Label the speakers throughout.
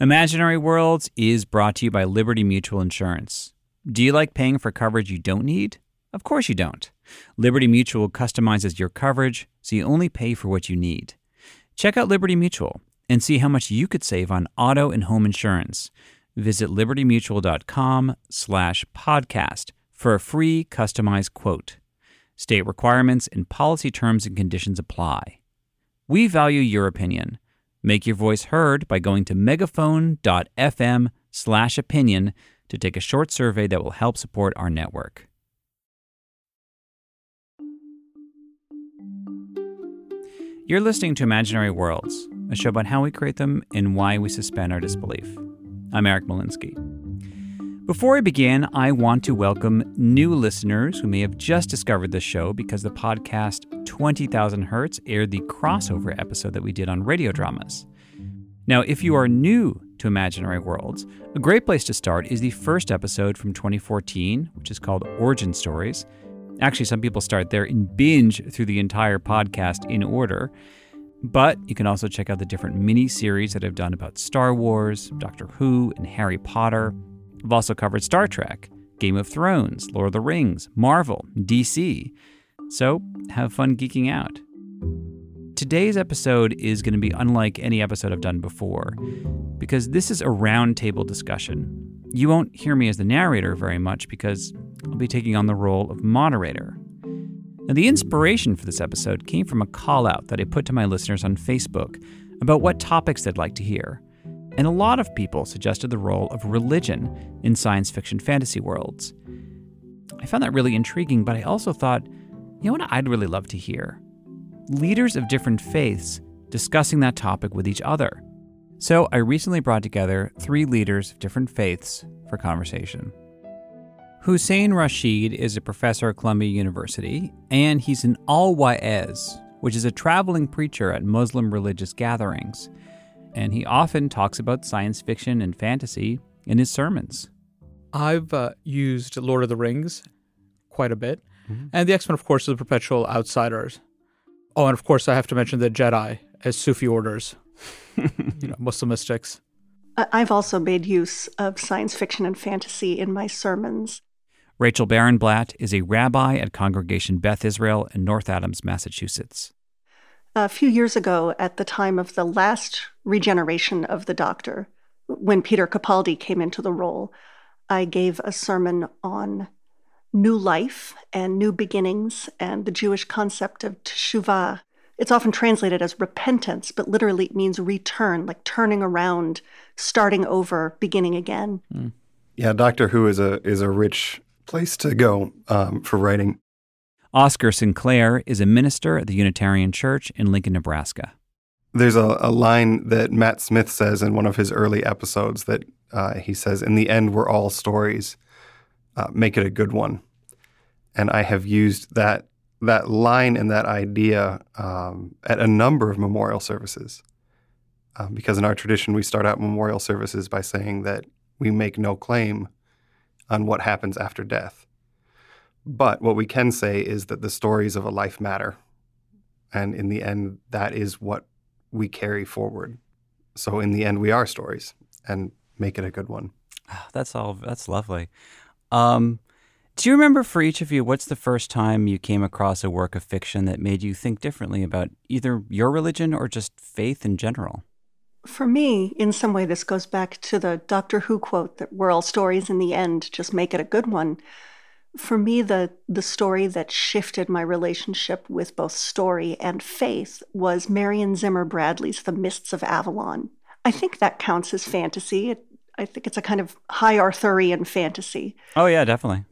Speaker 1: Imaginary Worlds is brought to you by Liberty Mutual Insurance. Do you like paying for coverage you don't need? Of course you don't. Liberty Mutual customizes your coverage so you only pay for what you need. Check out Liberty Mutual and see how much you could save on auto and home insurance. Visit libertymutual.com slash podcast for a free customized quote. State requirements and policy terms and conditions apply. We value your opinion. Make your voice heard by going to megaphone.fm slash opinion to take a short survey that will help support our network. You're listening to Imaginary Worlds, a show about how we create them and why we suspend our disbelief. I'm Eric Molinsky. Before I begin, I want to welcome new listeners who may have just discovered the show because the podcast 20,000 Hertz aired the crossover episode that we did on radio dramas. Now, if you are new to Imaginary Worlds, a great place to start is the first episode from 2014, which is called Origin Stories. Actually, some people start there and binge through the entire podcast in order. But you can also check out the different mini series that I've done about Star Wars, Doctor Who, and Harry Potter. I've also covered Star Trek, Game of Thrones, Lord of the Rings, Marvel, DC. So have fun geeking out. Today's episode is going to be unlike any episode I've done before because this is a roundtable discussion. You won't hear me as the narrator very much because I'll be taking on the role of moderator. Now, the inspiration for this episode came from a call out that I put to my listeners on Facebook about what topics they'd like to hear and a lot of people suggested the role of religion in science fiction fantasy worlds. I found that really intriguing, but I also thought, you know what I'd really love to hear? Leaders of different faiths discussing that topic with each other. So I recently brought together three leaders of different faiths for conversation. Hussein Rashid is a professor at Columbia University, and he's an al Wa'ez, which is a traveling preacher at Muslim religious gatherings and he often talks about science fiction and fantasy in his sermons.
Speaker 2: I've uh, used Lord of the Rings quite a bit, mm-hmm. and the X Men, of course, are the perpetual outsiders. Oh, and of course, I have to mention the Jedi as Sufi orders, you know, Muslim mystics.
Speaker 3: I've also made use of science fiction and fantasy in my sermons.
Speaker 1: Rachel Barenblatt is a rabbi at Congregation Beth Israel in North Adams, Massachusetts
Speaker 3: a few years ago at the time of the last regeneration of the doctor, when Peter Capaldi came into the role, I gave a sermon on new life and new beginnings and the Jewish concept of teshuvah. It's often translated as repentance, but literally it means return, like turning around, starting over, beginning again. Mm.
Speaker 4: Yeah, Doctor Who is a is a rich place to go um, for writing.
Speaker 1: Oscar Sinclair is a minister at the Unitarian Church in Lincoln, Nebraska.
Speaker 4: There's a, a line that Matt Smith says in one of his early episodes that uh, he says, In the end, we're all stories. Uh, make it a good one. And I have used that that line and that idea um, at a number of memorial services. Um, because in our tradition, we start out memorial services by saying that we make no claim on what happens after death. But what we can say is that the stories of a life matter. And in the end, that is what we carry forward. So in the end, we are stories and make it a good one.
Speaker 1: Oh, that's all. That's lovely. Um, do you remember for each of you, what's the first time you came across a work of fiction that made you think differently about either your religion or just faith in general?
Speaker 3: For me, in some way, this goes back to the Doctor Who quote that we're all stories in the end, just make it a good one for me, the the story that shifted my relationship with both story and faith was Marion Zimmer Bradley's The Mists of Avalon. I think that counts as fantasy. It, I think it's a kind of high Arthurian fantasy.
Speaker 1: Oh yeah, definitely.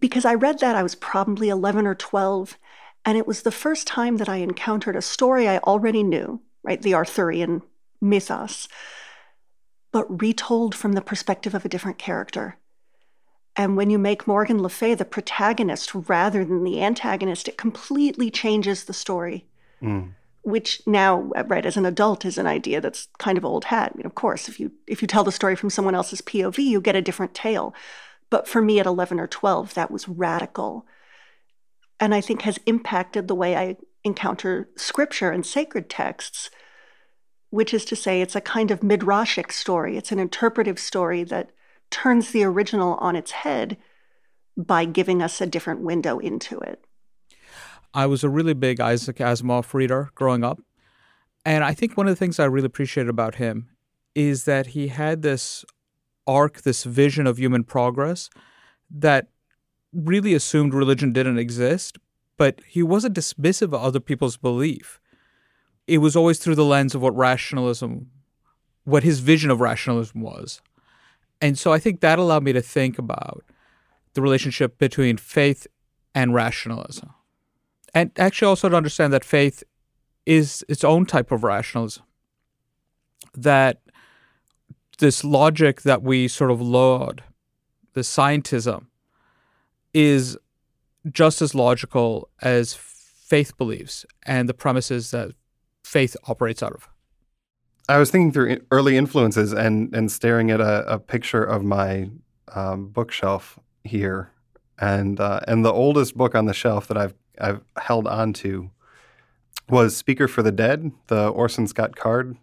Speaker 3: Because I read that I was probably 11 or 12 and it was the first time that I encountered a story I already knew, right? The Arthurian mythos, but retold from the perspective of a different character. And when you make Morgan Le Fay the protagonist rather than the antagonist, it completely changes the story. Mm. Which now, right, as an adult, is an idea that's kind of old hat. I mean, of course, if you if you tell the story from someone else's POV, you get a different tale. But for me, at eleven or twelve, that was radical, and I think has impacted the way I encounter scripture and sacred texts. which is to say, it's a kind of midrashic story. It's an interpretive story that turns the original on its head by giving us a different window into it.
Speaker 2: I was a really big Isaac Asimov reader growing up. And I think one of the things I really appreciated about him is that he had this arc, this vision of human progress that really assumed religion didn't exist, but he wasn't dismissive of other people's belief. It was always through the lens of what rationalism, what his vision of rationalism was. And so I think that allowed me to think about the relationship between faith and rationalism. And actually also to understand that faith is its own type of rationalism. That this logic that we sort of laud, the scientism, is just as logical as faith beliefs and the premises that faith operates out of.
Speaker 4: I was thinking through early influences and and staring at a, a picture of my um, bookshelf here, and uh, and the oldest book on the shelf that I've I've held on to was Speaker for the Dead, the Orson Scott Card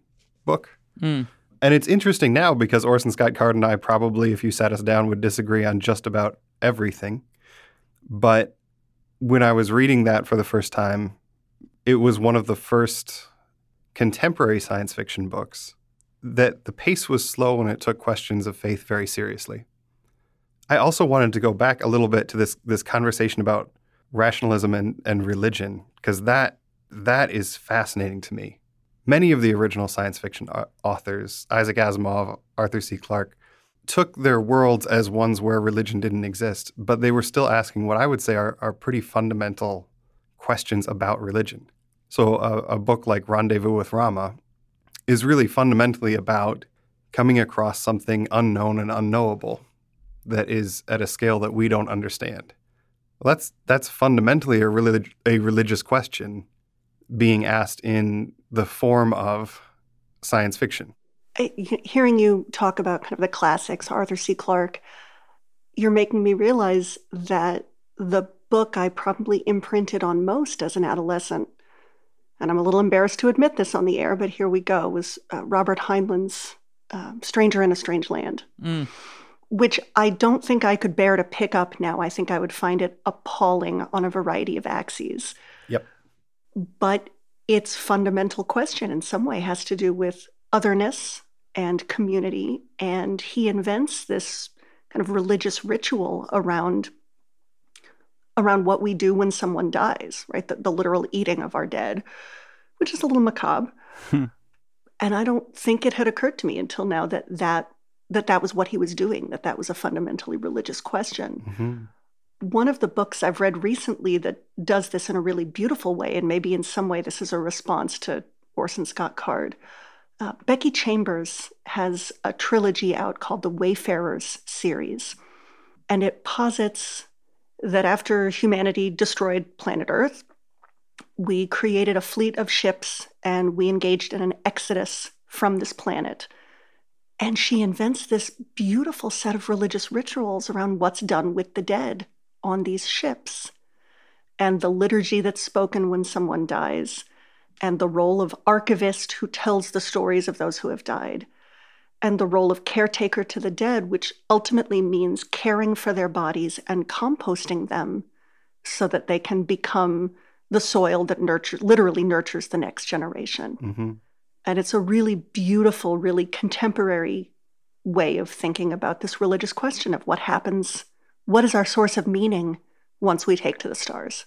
Speaker 4: book.
Speaker 2: Mm.
Speaker 4: And it's interesting now because Orson Scott Card and I probably, if you sat us down, would disagree on just about everything. But when I was reading that for the first time, it was one of the first contemporary science fiction books that the pace was slow and it took questions of faith very seriously. I also wanted to go back a little bit to this this conversation about rationalism and, and religion because that that is fascinating to me. Many of the original science fiction authors, Isaac Asimov, Arthur C. Clarke, took their worlds as ones where religion didn't exist, but they were still asking what I would say are, are pretty fundamental questions about religion. So, a, a book like Rendezvous with Rama is really fundamentally about coming across something unknown and unknowable that is at a scale that we don't understand. Well, that's that's fundamentally a, relig- a religious question being asked in the form of science fiction.
Speaker 3: Hearing you talk about kind of the classics, Arthur C. Clarke, you're making me realize that the book I probably imprinted on most as an adolescent, and I'm a little embarrassed to admit this on the air, but here we go, was uh, Robert Heinlein's uh, Stranger in a Strange Land, mm. which I don't think I could bear to pick up now. I think I would find it appalling on a variety of axes.
Speaker 4: Yep.
Speaker 3: But its fundamental question in some way has to do with otherness and community. And he invents this kind of religious ritual around around what we do when someone dies, right? The, the literal eating of our dead, which is a little macabre. Hmm. And I don't think it had occurred to me until now that that that that was what he was doing, that that was a fundamentally religious question. Mm-hmm. One of the books I've read recently that does this in a really beautiful way, and maybe in some way this is a response to Orson Scott Card, uh, Becky Chambers has a trilogy out called the Wayfarers series, and it posits that after humanity destroyed planet Earth, we created a fleet of ships and we engaged in an exodus from this planet. And she invents this beautiful set of religious rituals around what's done with the dead on these ships and the liturgy that's spoken when someone dies and the role of archivist who tells the stories of those who have died, and the role of caretaker to the dead, which ultimately means caring for their bodies and composting them so that they can become the soil that nurtures, literally nurtures the next generation. Mm-hmm. And it's a really beautiful, really contemporary way of thinking about this religious question of what happens, what is our source of meaning once we take to the stars.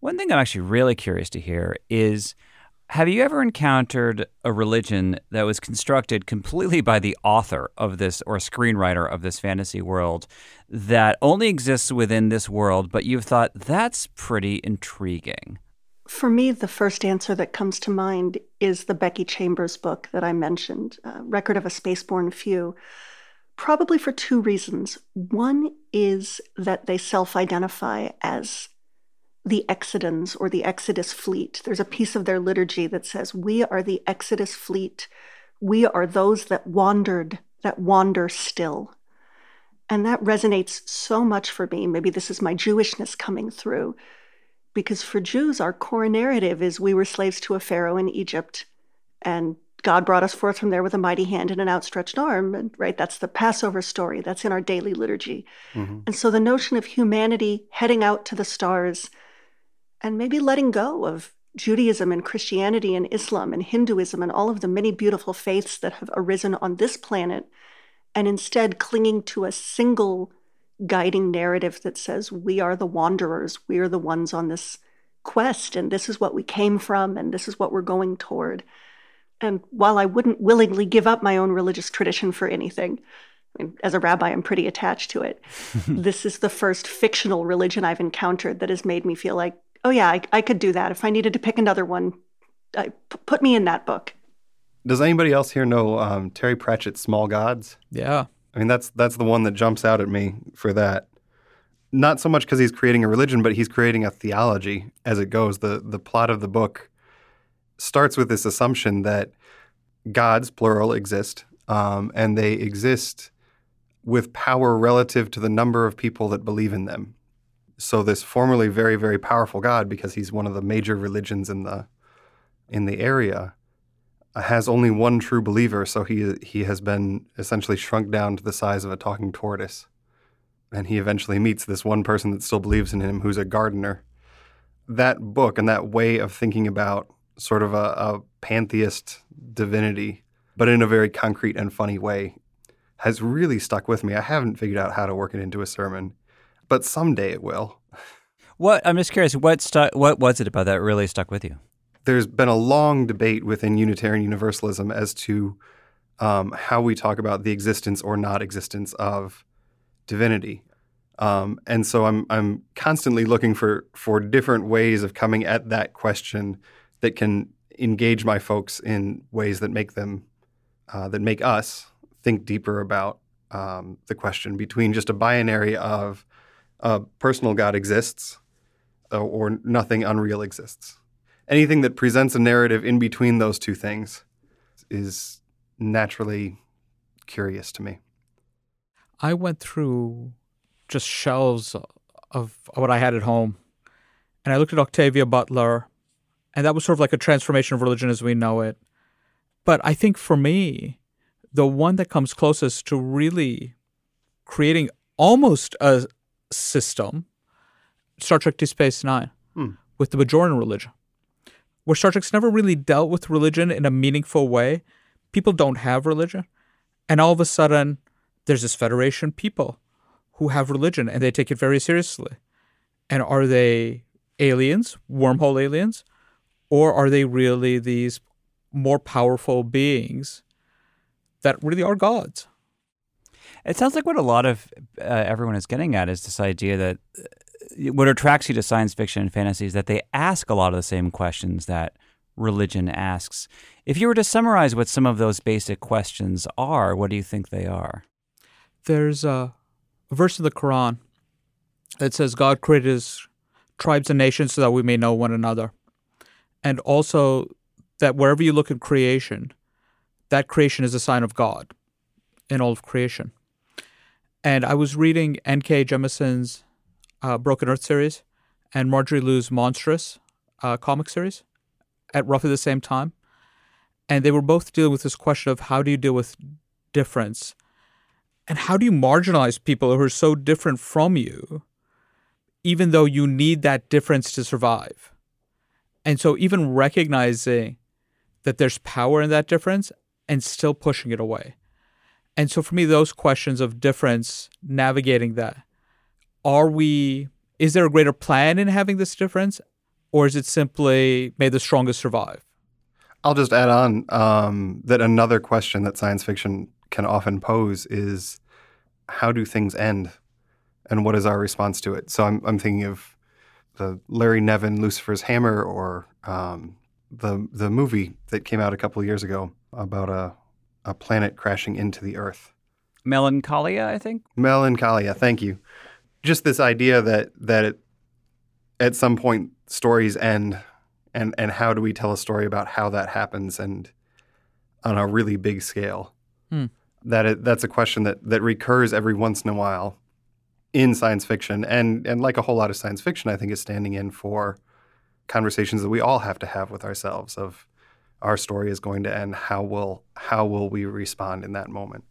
Speaker 1: One thing I'm actually really curious to hear is have you ever encountered a religion that was constructed completely by the author of this or screenwriter of this fantasy world that only exists within this world, but you've thought that's pretty intriguing?
Speaker 3: For me, the first answer that comes to mind is the Becky Chambers book that I mentioned, uh, Record of a Spaceborn Few, probably for two reasons. One is that they self identify as the Exodans or the Exodus fleet. There's a piece of their liturgy that says, We are the Exodus fleet. We are those that wandered, that wander still. And that resonates so much for me. Maybe this is my Jewishness coming through. Because for Jews, our core narrative is we were slaves to a Pharaoh in Egypt, and God brought us forth from there with a mighty hand and an outstretched arm. And right, that's the Passover story. That's in our daily liturgy. Mm-hmm. And so the notion of humanity heading out to the stars and maybe letting go of Judaism and Christianity and Islam and Hinduism and all of the many beautiful faiths that have arisen on this planet, and instead clinging to a single guiding narrative that says we are the wanderers, we are the ones on this quest, and this is what we came from, and this is what we're going toward. And while I wouldn't willingly give up my own religious tradition for anything, I mean, as a rabbi, I'm pretty attached to it. this is the first fictional religion I've encountered that has made me feel like, oh, yeah, I, I could do that. If I needed to pick another one, I, p- put me in that book.
Speaker 4: Does anybody else here know um, Terry Pratchett's Small Gods?
Speaker 2: Yeah.
Speaker 4: I mean, that's that's the one that jumps out at me for that. Not so much because he's creating a religion, but he's creating a theology as it goes. the The plot of the book starts with this assumption that gods, plural, exist, um, and they exist with power relative to the number of people that believe in them. So this formerly very, very powerful God, because he's one of the major religions in the in the area, uh, has only one true believer. So he he has been essentially shrunk down to the size of a talking tortoise, and he eventually meets this one person that still believes in him, who's a gardener. That book and that way of thinking about sort of a, a pantheist divinity, but in a very concrete and funny way, has really stuck with me. I haven't figured out how to work it into a sermon, but someday it will.
Speaker 1: What I'm just curious, what stuck? What was it about that really stuck with you?
Speaker 4: There's been a long debate within Unitarian Universalism as to um, how we talk about the existence or not existence of divinity. Um, and so I'm I'm constantly looking for for different ways of coming at that question that can engage my folks in ways that make them uh, that make us think deeper about um, the question between just a binary of uh, personal God exists uh, or nothing unreal exists. Anything that presents a narrative in between those two things is naturally curious to me.
Speaker 2: I went through just shelves of what I had at home, and I looked at Octavia Butler and that was sort of like a transformation of religion as we know it. But I think for me, the one that comes closest to really creating almost a system, Star Trek Deep Space Nine, hmm. with the Bajoran religion, where Star Trek's never really dealt with religion in a meaningful way. People don't have religion. And all of a sudden, there's this Federation people who have religion and they take it very seriously. And are they aliens, wormhole aliens? Or are they really these more powerful beings that really are gods?
Speaker 1: It sounds like what a lot of uh, everyone is getting at is this idea that uh, what attracts you to science fiction and fantasy is that they ask a lot of the same questions that religion asks. If you were to summarize what some of those basic questions are, what do you think they are?
Speaker 2: There's a, verse in the Quran that says God created his tribes and nations so that we may know one another and also that wherever you look at creation, that creation is a sign of God in all of creation. And I was reading N.K. Jemisin's uh, Broken Earth series and Marjorie Liu's Monstress uh, comic series at roughly the same time. And they were both dealing with this question of how do you deal with difference? And how do you marginalize people who are so different from you, even though you need that difference to survive? And so even recognizing that there's power in that difference and still pushing it away. And so for me, those questions of difference, navigating that, are we, is there a greater plan in having this difference? Or is it simply may the strongest survive?
Speaker 4: I'll just add on um, that another question that science fiction can often pose is how do things end? And what is our response to it? So I'm, I'm thinking of the Larry Niven Lucifer's Hammer or um, the the movie that came out a couple years ago about a a planet crashing into the Earth.
Speaker 1: Melancholia, I think.
Speaker 4: Melancholia. Thank you. Just this idea that that it, at some point stories end, and and how do we tell a story about how that happens and on a really big scale. Hmm. That it, that's a question that that recurs every once in a while in science fiction, and and like a whole lot of science fiction, I think is standing in for conversations that we all have to have with ourselves of our story is going to end, how will how will we respond in that moment?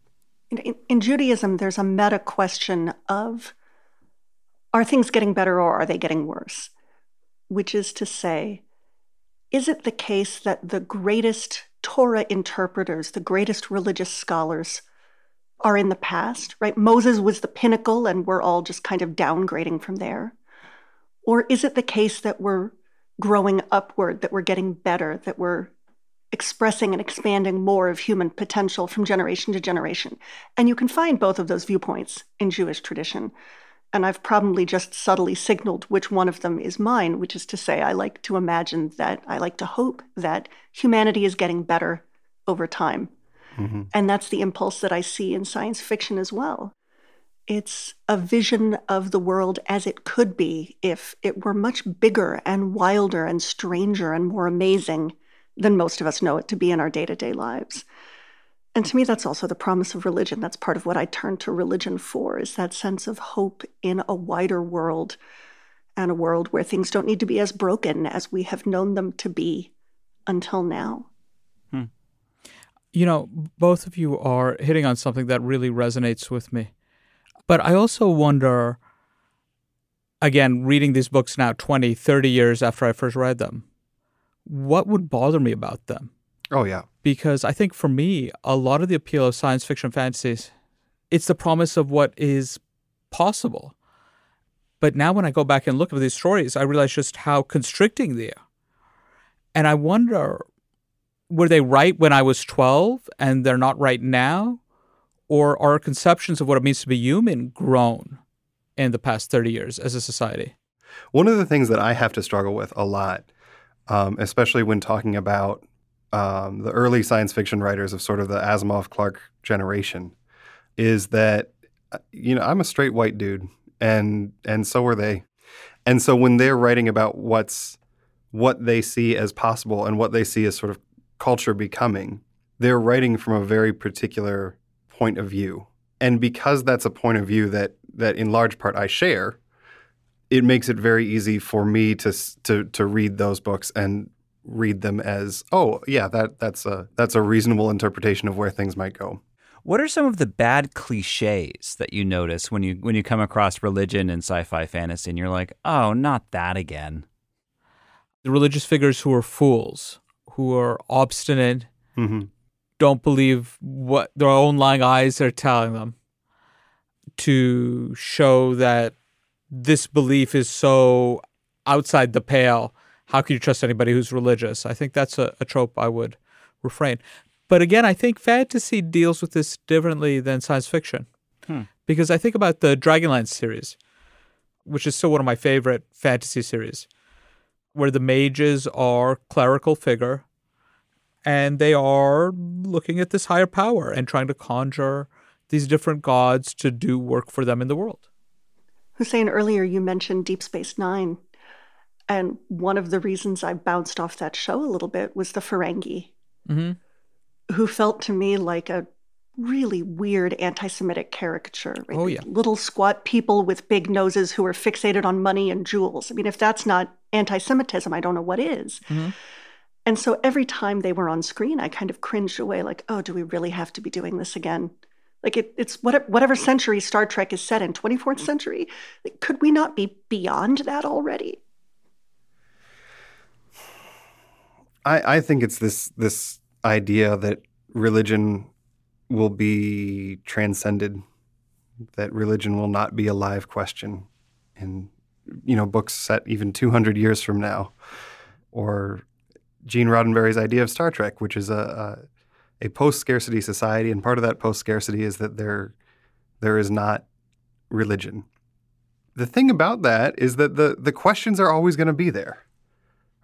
Speaker 3: In, in Judaism, there's a meta question of are things getting better or are they getting worse? Which is to say, is it the case that the greatest Torah interpreters, the greatest religious scholars, are in the past, right? Moses was the pinnacle and we're all just kind of downgrading from there. Or is it the case that we're growing upward, that we're getting better, that we're expressing and expanding more of human potential from generation to generation? And you can find both of those viewpoints in Jewish tradition. And I've probably just subtly signaled which one of them is mine, which is to say, I like to imagine that, I like to hope that humanity is getting better over time. Mm-hmm. And that's the impulse that I see in science fiction as well. It's a vision of the world as it could be if it were much bigger and wilder and stranger and more amazing than most of us know it to be in our day to day lives. And to me, that's also the promise of religion. That's part of what I turn to religion for, is that sense of hope in a wider world and a world where things don't need to be as broken as we have known them to be until now. Hmm.
Speaker 2: You know, both of you are hitting on something that really resonates with me. But I also wonder, again, reading these books now 20, 30 years after I first read them, what would bother me about them?
Speaker 4: Oh, yeah.
Speaker 2: Because I think for me, a lot of the appeal of science fiction fantasies, it's the promise of what is possible. But now when I go back and look at these stories, I realize just how constricting they are. And I wonder were they right when I was 12 and they're not right now? Or are our conceptions of what it means to be human grown in the past 30 years as a society?
Speaker 4: One of the things that I have to struggle with a lot, um, especially when talking about um, the early science fiction writers of sort of the Asimov Clarke generation, is that uh, you know I'm a straight white dude, and and so are they, and so when they're writing about what's what they see as possible and what they see as sort of culture becoming, they're writing from a very particular point of view. And because that's a point of view that that in large part I share, it makes it very easy for me to to to read those books and read them as, oh yeah, that that's a that's a reasonable interpretation of where things might go.
Speaker 1: What are some of the bad cliches that you notice when you when you come across religion and sci-fi fantasy and you're like, "Oh, not that again."
Speaker 2: The religious figures who are fools, who are obstinate, mm-hmm don't believe what their own lying eyes are telling them to show that this belief is so outside the pale. How can you trust anybody who's religious? I think that's a, a trope I would refrain. But again, I think fantasy deals with this differently than science fiction. Hmm. Because I think about the Dragonlance series, which is still one of my favorite fantasy series, where the mages are clerical figure and they are looking at this higher power and trying to conjure these different gods to do work for them in the world.
Speaker 3: Hussein, earlier you mentioned Deep Space Nine. And one of the reasons I bounced off that show a little bit was the Ferengi, mm-hmm. who felt to me like a really weird anti Semitic caricature.
Speaker 2: Right? Oh, yeah.
Speaker 3: Little squat people with big noses who are fixated on money and jewels. I mean, if that's not anti Semitism, I don't know what is. Mm-hmm. And so every time they were on screen, I kind of cringed away, like, oh, do we really have to be doing this again? Like it, it's whatever century Star Trek is set in, 24th century. Could we not be beyond that already?
Speaker 4: I, I think it's this this idea that religion will be transcended, that religion will not be a live question in you know books set even 200 years from now, or Gene Roddenberry's idea of Star Trek, which is a, a, a post scarcity society, and part of that post scarcity is that there there is not religion. The thing about that is that the the questions are always going to be there,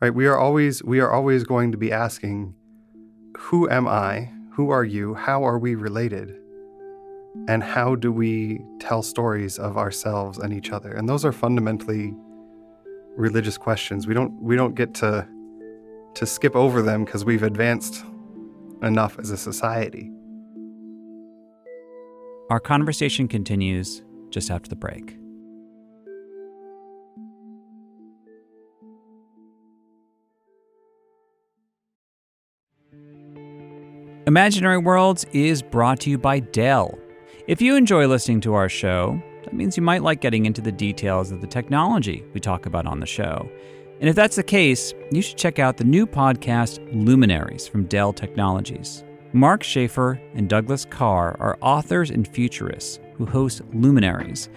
Speaker 4: right? We are always we are always going to be asking, who am I? Who are you? How are we related? And how do we tell stories of ourselves and each other? And those are fundamentally religious questions. We don't we don't get to to skip over them because we've advanced enough as a society.
Speaker 1: Our conversation continues just after the break. Imaginary Worlds is brought to you by Dell. If you enjoy listening to our show, that means you might like getting into the details of the technology we talk about on the show. And if that's the case, you should check out the new podcast, Luminaries from Dell Technologies. Mark Schaefer and Douglas Karr are authors and futurists who host Luminaries,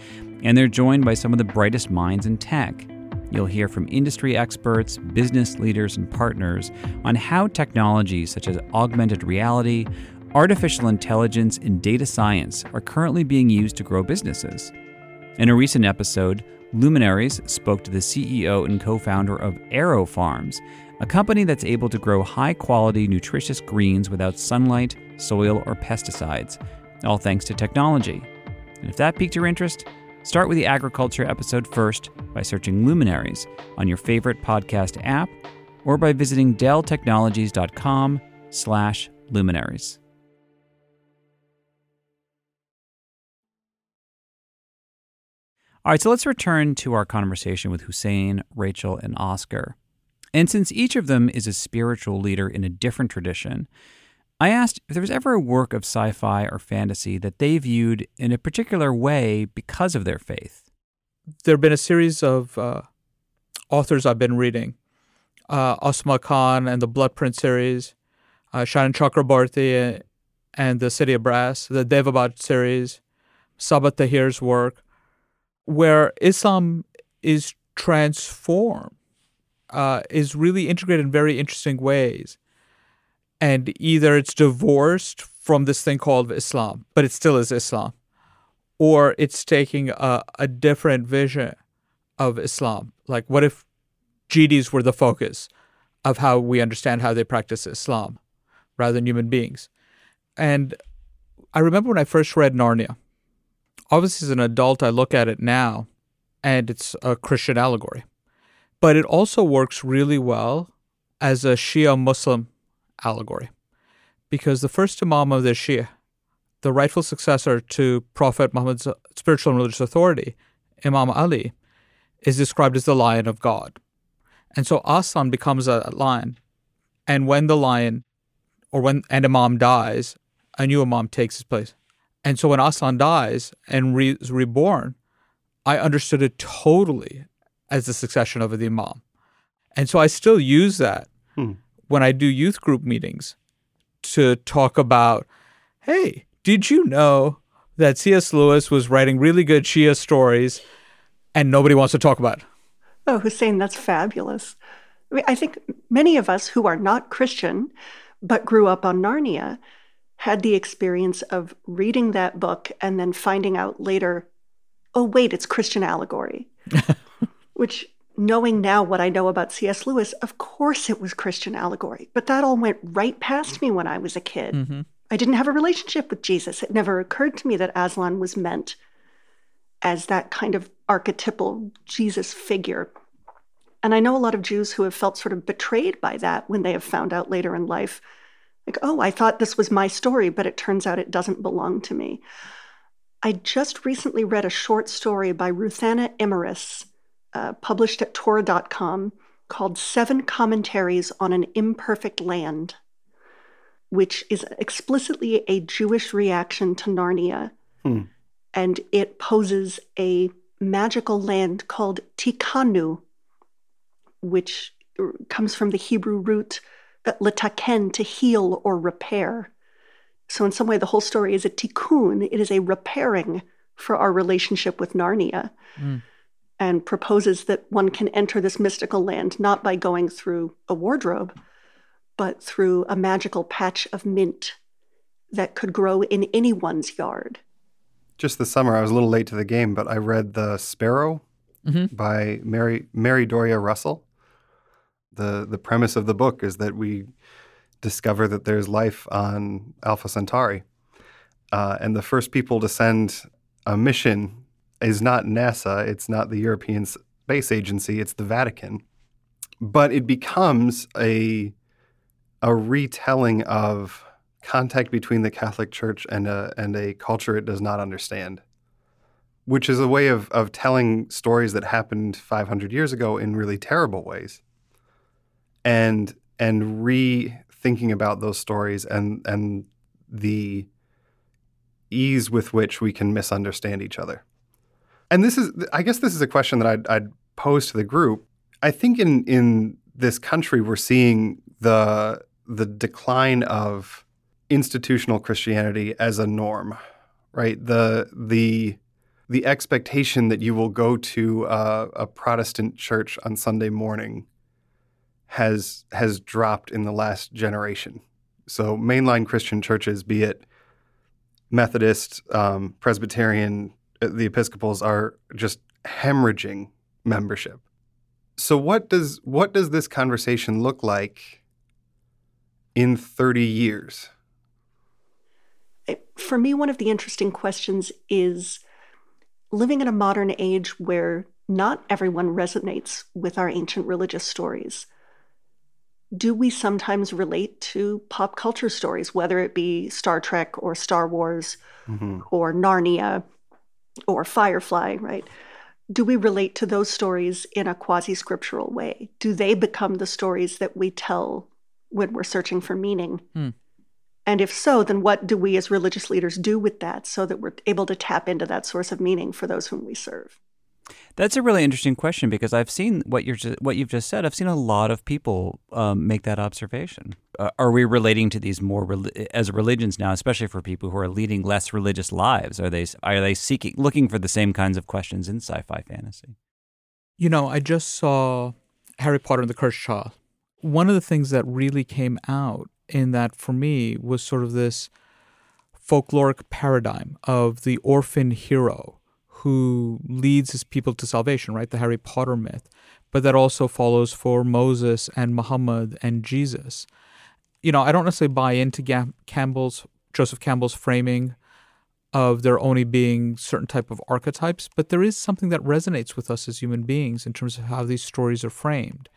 Speaker 1: and they're joined by some of the brightest minds in tech. You'll hear from industry experts, business leaders, and partners on how technologies such as augmented reality, artificial intelligence, and data science are currently being used to grow businesses. In a recent episode, Luminaries spoke to the CEO and co founder of AeroFarms, a company that's able to grow high quality, nutritious greens without sunlight, soil, or pesticides, all thanks to technology. And if that piqued your interest, Start with the agriculture episode first by searching Luminaries on your favorite podcast app or by visiting delltechnologies.com slash luminaries. All right, so let's return to our conversation with Hussein, Rachel, and Oscar. And since each of them is a spiritual leader in a different tradition, I asked if there was ever a work of sci fi or fantasy that they viewed in a particular way because of their faith.
Speaker 2: There have been a series of uh, authors I've been reading uh, Ausma Khan and the Bloodprint series, uh, Shannon Chakraborty and the City of Brass, the Daevabad series, Sabaa Tahir's work, where Islam is transformed, uh, is really integrated in very interesting ways and either it's divorced from this thing called Islam, but it still is Islam, or it's taking a, a different vision of Islam. Like, what if genies were the focus of how we understand how they practice Islam rather than human beings? And I remember when I first read Narnia. Obviously, as an adult, I look at it now and it's a Christian allegory. But it also works really well as a Shia Muslim allegory. Because the first Imam of the Shia, the rightful successor to Prophet Muhammad's spiritual and religious authority, Imam Ali, is described as the lion of God. And so Aslan becomes a lion. And when the lion or when an Imam dies, a new Imam takes his place. And so when Aslan dies and re- is reborn, I understood it totally as the succession of the Imam. And so I still use that hmm when I do youth group meetings to talk about, hey, did you know that C.S. Lewis was writing really good Shia stories and nobody wants to talk about it?
Speaker 3: Oh, Hussein, that's fabulous. I, mean, I think many of us who are not Christian but grew up on Narnia had the experience of reading that book and then finding out later, oh, wait, it's Christian allegory, which knowing now what I know about C.S. Lewis, of course it was Christian allegory. But that all went right past me when I was a kid. Mm-hmm. I didn't have a relationship with Jesus. It never occurred to me that Aslan was meant as that kind of archetypal Jesus figure. And I know a lot of Jews who have felt sort of betrayed by that when they have found out later in life, like, oh, I thought this was my story, but it turns out it doesn't belong to me. I just recently read a short story by Ruthanna Emrys uh, published at Tor.com called Seven Commentaries on an Imperfect Land, which is explicitly a Jewish reaction to Narnia. Hmm. And it poses a magical land called Tikanu, which comes from the Hebrew root letaken, to heal or repair. So, in some way, the whole story is a tikkun. It is a repairing for our relationship with Narnia. Mm and proposes that one can enter this mystical land not by going through a wardrobe, but through a magical patch of mint that could grow in anyone's yard.
Speaker 4: Just this summer, I was a little late to the game, but I read The Sparrow mm-hmm. by Mary Mary Doria Russell. The The premise of the book is that we discover that there's life on Alpha Centauri, uh, and the first people to send a mission is not NASA, it's not the European Space Agency, it's the Vatican. But it becomes a a retelling of contact between the Catholic Church and a and a culture it does not understand, which is a way of of telling stories that happened 500 years ago in really terrible ways, and and rethinking about those stories and and the ease with which we can misunderstand each other. And this is, I guess, this is a question that I'd, I'd pose to the group. I think in in this country we're seeing the the decline of institutional Christianity as a norm, right? The the the expectation that you will go to a, a Protestant church on Sunday morning has has dropped in the last generation. So mainline Christian churches, be it Methodist, um, Presbyterian, uh, the Episcopals, are just hemorrhaging membership. So what does what does this conversation look like in 30 years?
Speaker 3: For me, one of the interesting questions is living in a modern age where not everyone resonates with our ancient religious stories. Do we sometimes relate to pop culture stories, whether it be Star Trek or Star Wars mm-hmm. or Narnia or Firefly, right? Do we relate to those stories in a quasi scriptural way? Do they become the stories that we tell when we're searching for meaning? Hmm. And if so, then what do we as religious leaders do with that so that we're able to tap into that source of meaning for those whom we serve?
Speaker 1: That's a really interesting question because I've seen what you're what you've just said. I've seen a lot of people um, make that observation. Uh, are we relating to these more re- as religions now, especially for people who are leading less religious lives? Are they are they seeking looking for the same kinds of questions in sci-fi fantasy?
Speaker 2: You know, I just saw Harry Potter and the Cursed Child. One of the things that really came out in that for me was sort of this folkloric paradigm of the orphan hero who leads his people to salvation, right? The Harry Potter myth. But that also follows for Moses and Muhammad and Jesus. You know, I don't necessarily buy into Gam- Campbell's Joseph Campbell's framing of there only being certain type of archetypes, but there is something that resonates with us as human beings in terms of how these stories are framed.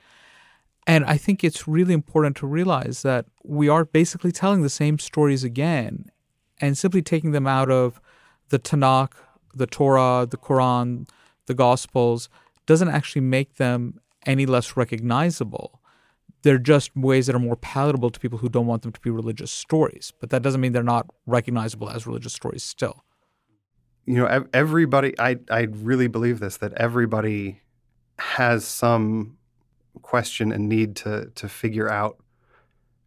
Speaker 2: And I think it's really important to realize that we are basically telling the same stories again and simply taking them out of the Tanakh, the Torah, the Quran, the Gospels doesn't actually make them any less recognizable. They're just ways that are more palatable to people who don't want them to be religious stories. But that doesn't mean they're not recognizable as religious stories still.
Speaker 4: You know, everybody, I, I really believe this that everybody has some question and need to to figure out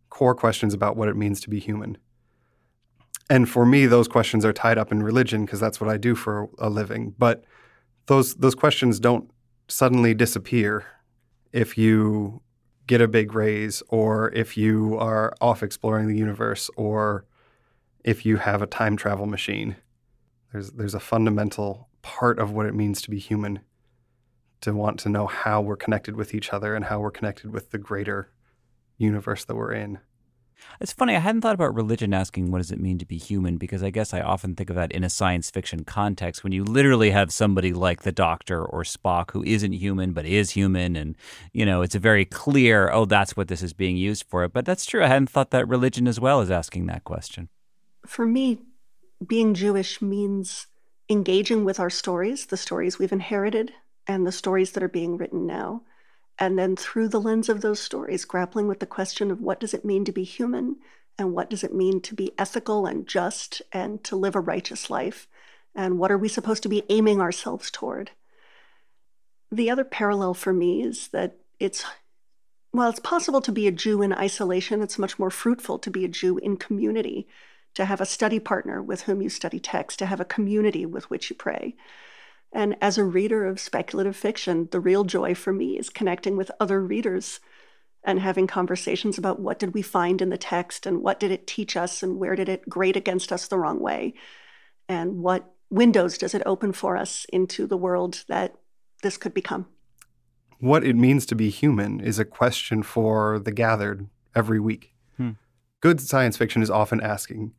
Speaker 4: core questions about what it means to be human. And for me, those questions are tied up in religion because that's what I do for a living. But those those questions don't suddenly disappear if you get a big raise or if you are off exploring the universe or if you have a time travel machine. There's there's a fundamental part of what it means to be human to want to know how we're connected with each other and how we're connected with the greater universe that we're in.
Speaker 1: It's funny, I hadn't thought about religion asking what does it mean to be human because I guess I often think of that in a science fiction context when you literally have somebody like the doctor or Spock who isn't human but is human and you know, it's a very clear, oh that's what this is being used for. But that's true. I hadn't thought that religion as well is asking that question.
Speaker 3: For me, being Jewish means engaging with our stories, the stories we've inherited, and the stories that are being written now. And then through the lens of those stories, grappling with the question of what does it mean to be human and what does it mean to be ethical and just and to live a righteous life? And what are we supposed to be aiming ourselves toward? The other parallel for me is that it's while it's possible to be a Jew in isolation, it's much more fruitful to be a Jew in community, to have a study partner with whom you study text, to have a community with which you pray. And as a reader of speculative fiction, the real joy for me is connecting with other readers and having conversations about what did we find in the text and what did it teach us and where did it grate against us the wrong way and what windows does it open for us into the world that this could become.
Speaker 4: What it means to be human is a question for the gathered every week. Hmm. Good science fiction is often asking,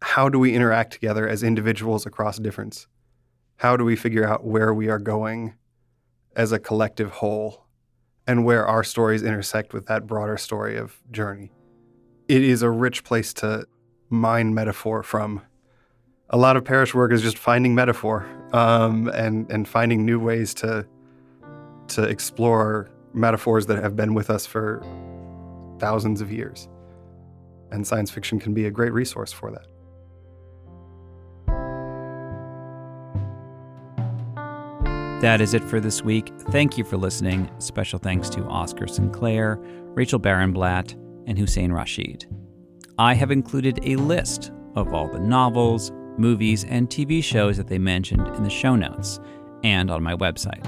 Speaker 4: how do we interact together as individuals across difference? How do we figure out where we are going as a collective whole and where our stories intersect with that broader story of journey? It is a rich place to mine metaphor from. A lot of parish work is just finding metaphor um, and and finding new ways to to explore metaphors that have been with us for thousands of years. and science fiction can be a great resource for that.
Speaker 1: That is it for this week. Thank you for listening. Special thanks to Oscar Sinclair, Rachel Barenblatt, and Hussein Rashid. I have included a list of all the novels, movies, and TV shows that they mentioned in the show notes and on my website.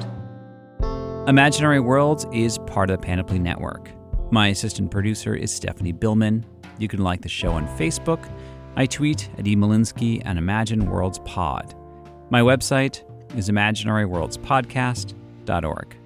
Speaker 1: Imaginary Worlds is part of the Panoply Network. My assistant producer is Stephanie Billman. You can like the show on Facebook. I tweet at emolinsky and Imagine Worlds Pod. My website is imaginaryworldspodcast.org.